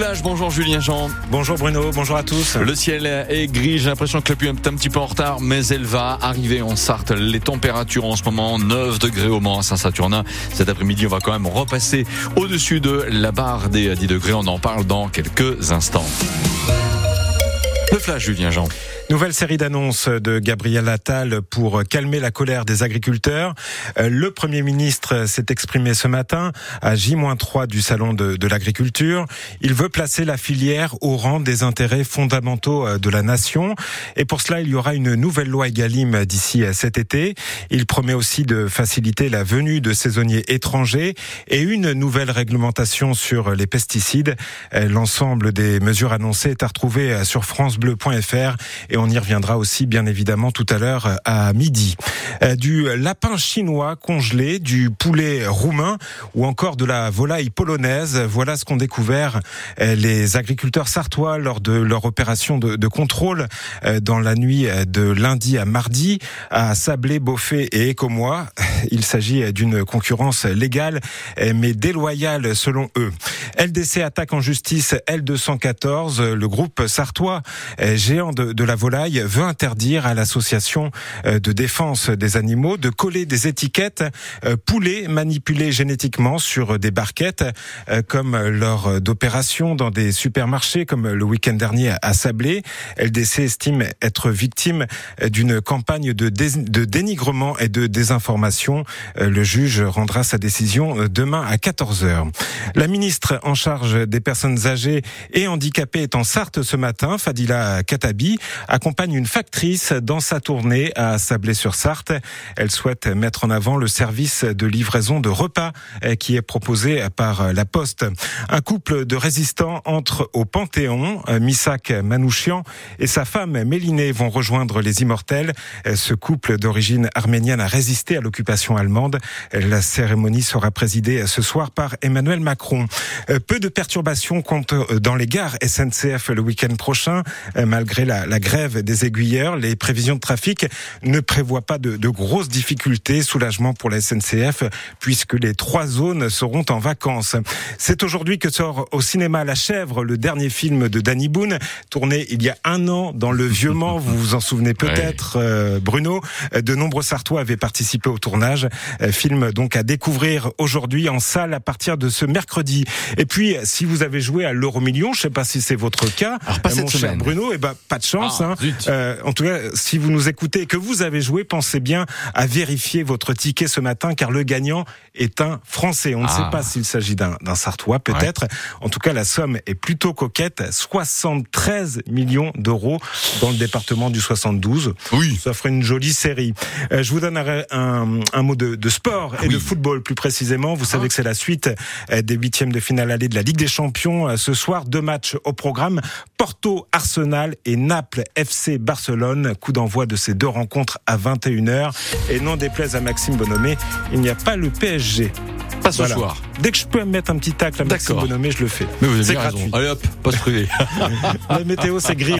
flash, bonjour Julien Jean. Bonjour Bruno, bonjour à tous. Le ciel est gris, j'ai l'impression que la pluie est un petit peu en retard, mais elle va arriver en Sarthe. Les températures en ce moment, 9 degrés au Mans à Saint-Saturnin. Cet après-midi, on va quand même repasser au-dessus de la barre des 10 degrés. On en parle dans quelques instants. Le flash, Julien Jean. Nouvelle série d'annonces de Gabriel Attal pour calmer la colère des agriculteurs. Euh, le Premier ministre s'est exprimé ce matin à J-3 du Salon de, l'agriculture. Il veut placer la filière au rang des intérêts fondamentaux euh, de la nation. Et pour cela, il y aura une nouvelle loi Egalim d'ici euh, cet été. Il promet aussi de faciliter la venue de saisonniers étrangers et une nouvelle réglementation sur les pesticides. L'ensemble des mesures annoncées est à retrouver sur francebleu.fr on y reviendra aussi bien évidemment tout à l'heure à midi. Euh, du lapin chinois congelé, du poulet roumain ou encore de la volaille polonaise. Voilà ce qu'ont découvert euh, les agriculteurs sartois lors de leur opération de, contrôle euh, dans la nuit de lundi à mardi à Sablé, Beaufait et Écomois. Il s'agit d'une concurrence légale mais déloyale selon eux. LDC attaque en justice L214, le groupe sartois géant de la volaille veut interdire à l'association euh, de défense des animaux de coller des étiquettes euh, poulets manipulés génétiquement sur des barquettes, euh, comme lors d'opérations dans des supermarchés, comme le week-end dernier à Sablé. LDC estime être victime d'une campagne de, de dénigrement et de désinformation. Le juge rendra sa décision demain à 14h. La ministre en charge des personnes âgées et handicapées est en Sarthe ce matin, Fadila Katabi, accompagne une factrice dans sa tournée à Sablé-sur-Sarthe. Elle souhaite mettre en avant le service de livraison de repas qui est proposé par la Poste. Un couple de résistants entre au Panthéon. Misak Manouchian et sa femme Mélinée vont rejoindre les Immortels. Ce couple d'origine arménienne a résisté à l'occupation allemande. La cérémonie sera présidée ce soir par Emmanuel Macron. Peu de perturbations comptent dans les gares SNCF le week-end prochain, malgré la grève des aiguilleurs, les prévisions de trafic ne prévoient pas de, de grosses difficultés. Soulagement pour la SNCF puisque les trois zones seront en vacances. C'est aujourd'hui que sort au cinéma La Chèvre, le dernier film de Danny Boone, tourné il y a un an dans le Vieux Mans. Vous vous en souvenez peut-être, euh, Bruno. De nombreux Sartois avaient participé au tournage. Euh, film donc à découvrir aujourd'hui en salle à partir de ce mercredi. Et puis, si vous avez joué à l'euro million, je sais pas si c'est votre cas, Alors, pas mon cette cher semaine. Bruno, et ben pas de chance. Ah, hein. Zut. Euh, en tout cas, si vous nous écoutez et que vous avez joué, pensez bien à vérifier votre ticket ce matin, car le gagnant est un Français. On ne Ah. sait pas s'il s'agit d'un Sartois, peut-être. En tout cas, la somme est plutôt coquette 73 millions d'euros dans le département du 72. Oui. Ça ferait une jolie série. Euh, je vous donne un, un- un mot de, de sport et Oui. de football plus précisément. Vous savez que c'est la suite euh, des huitièmes de finale allée de la Ligue des Champions. Ce soir, deux matchs au programme. Porto Arsenal et Naples FC Barcelone. Coup d'envoi de ces deux rencontres à 21h. Et non déplaise à Maxime Bonhomé, il n'y a pas le PSG. Pas ce Voilà. soir. Dès que je peux me mettre un petit tacle à Maxime. Bonhomé, je le fais. Mais vous avez C'est bien raison. gratuit. Allez hop, poste privé. La météo, c'est gris.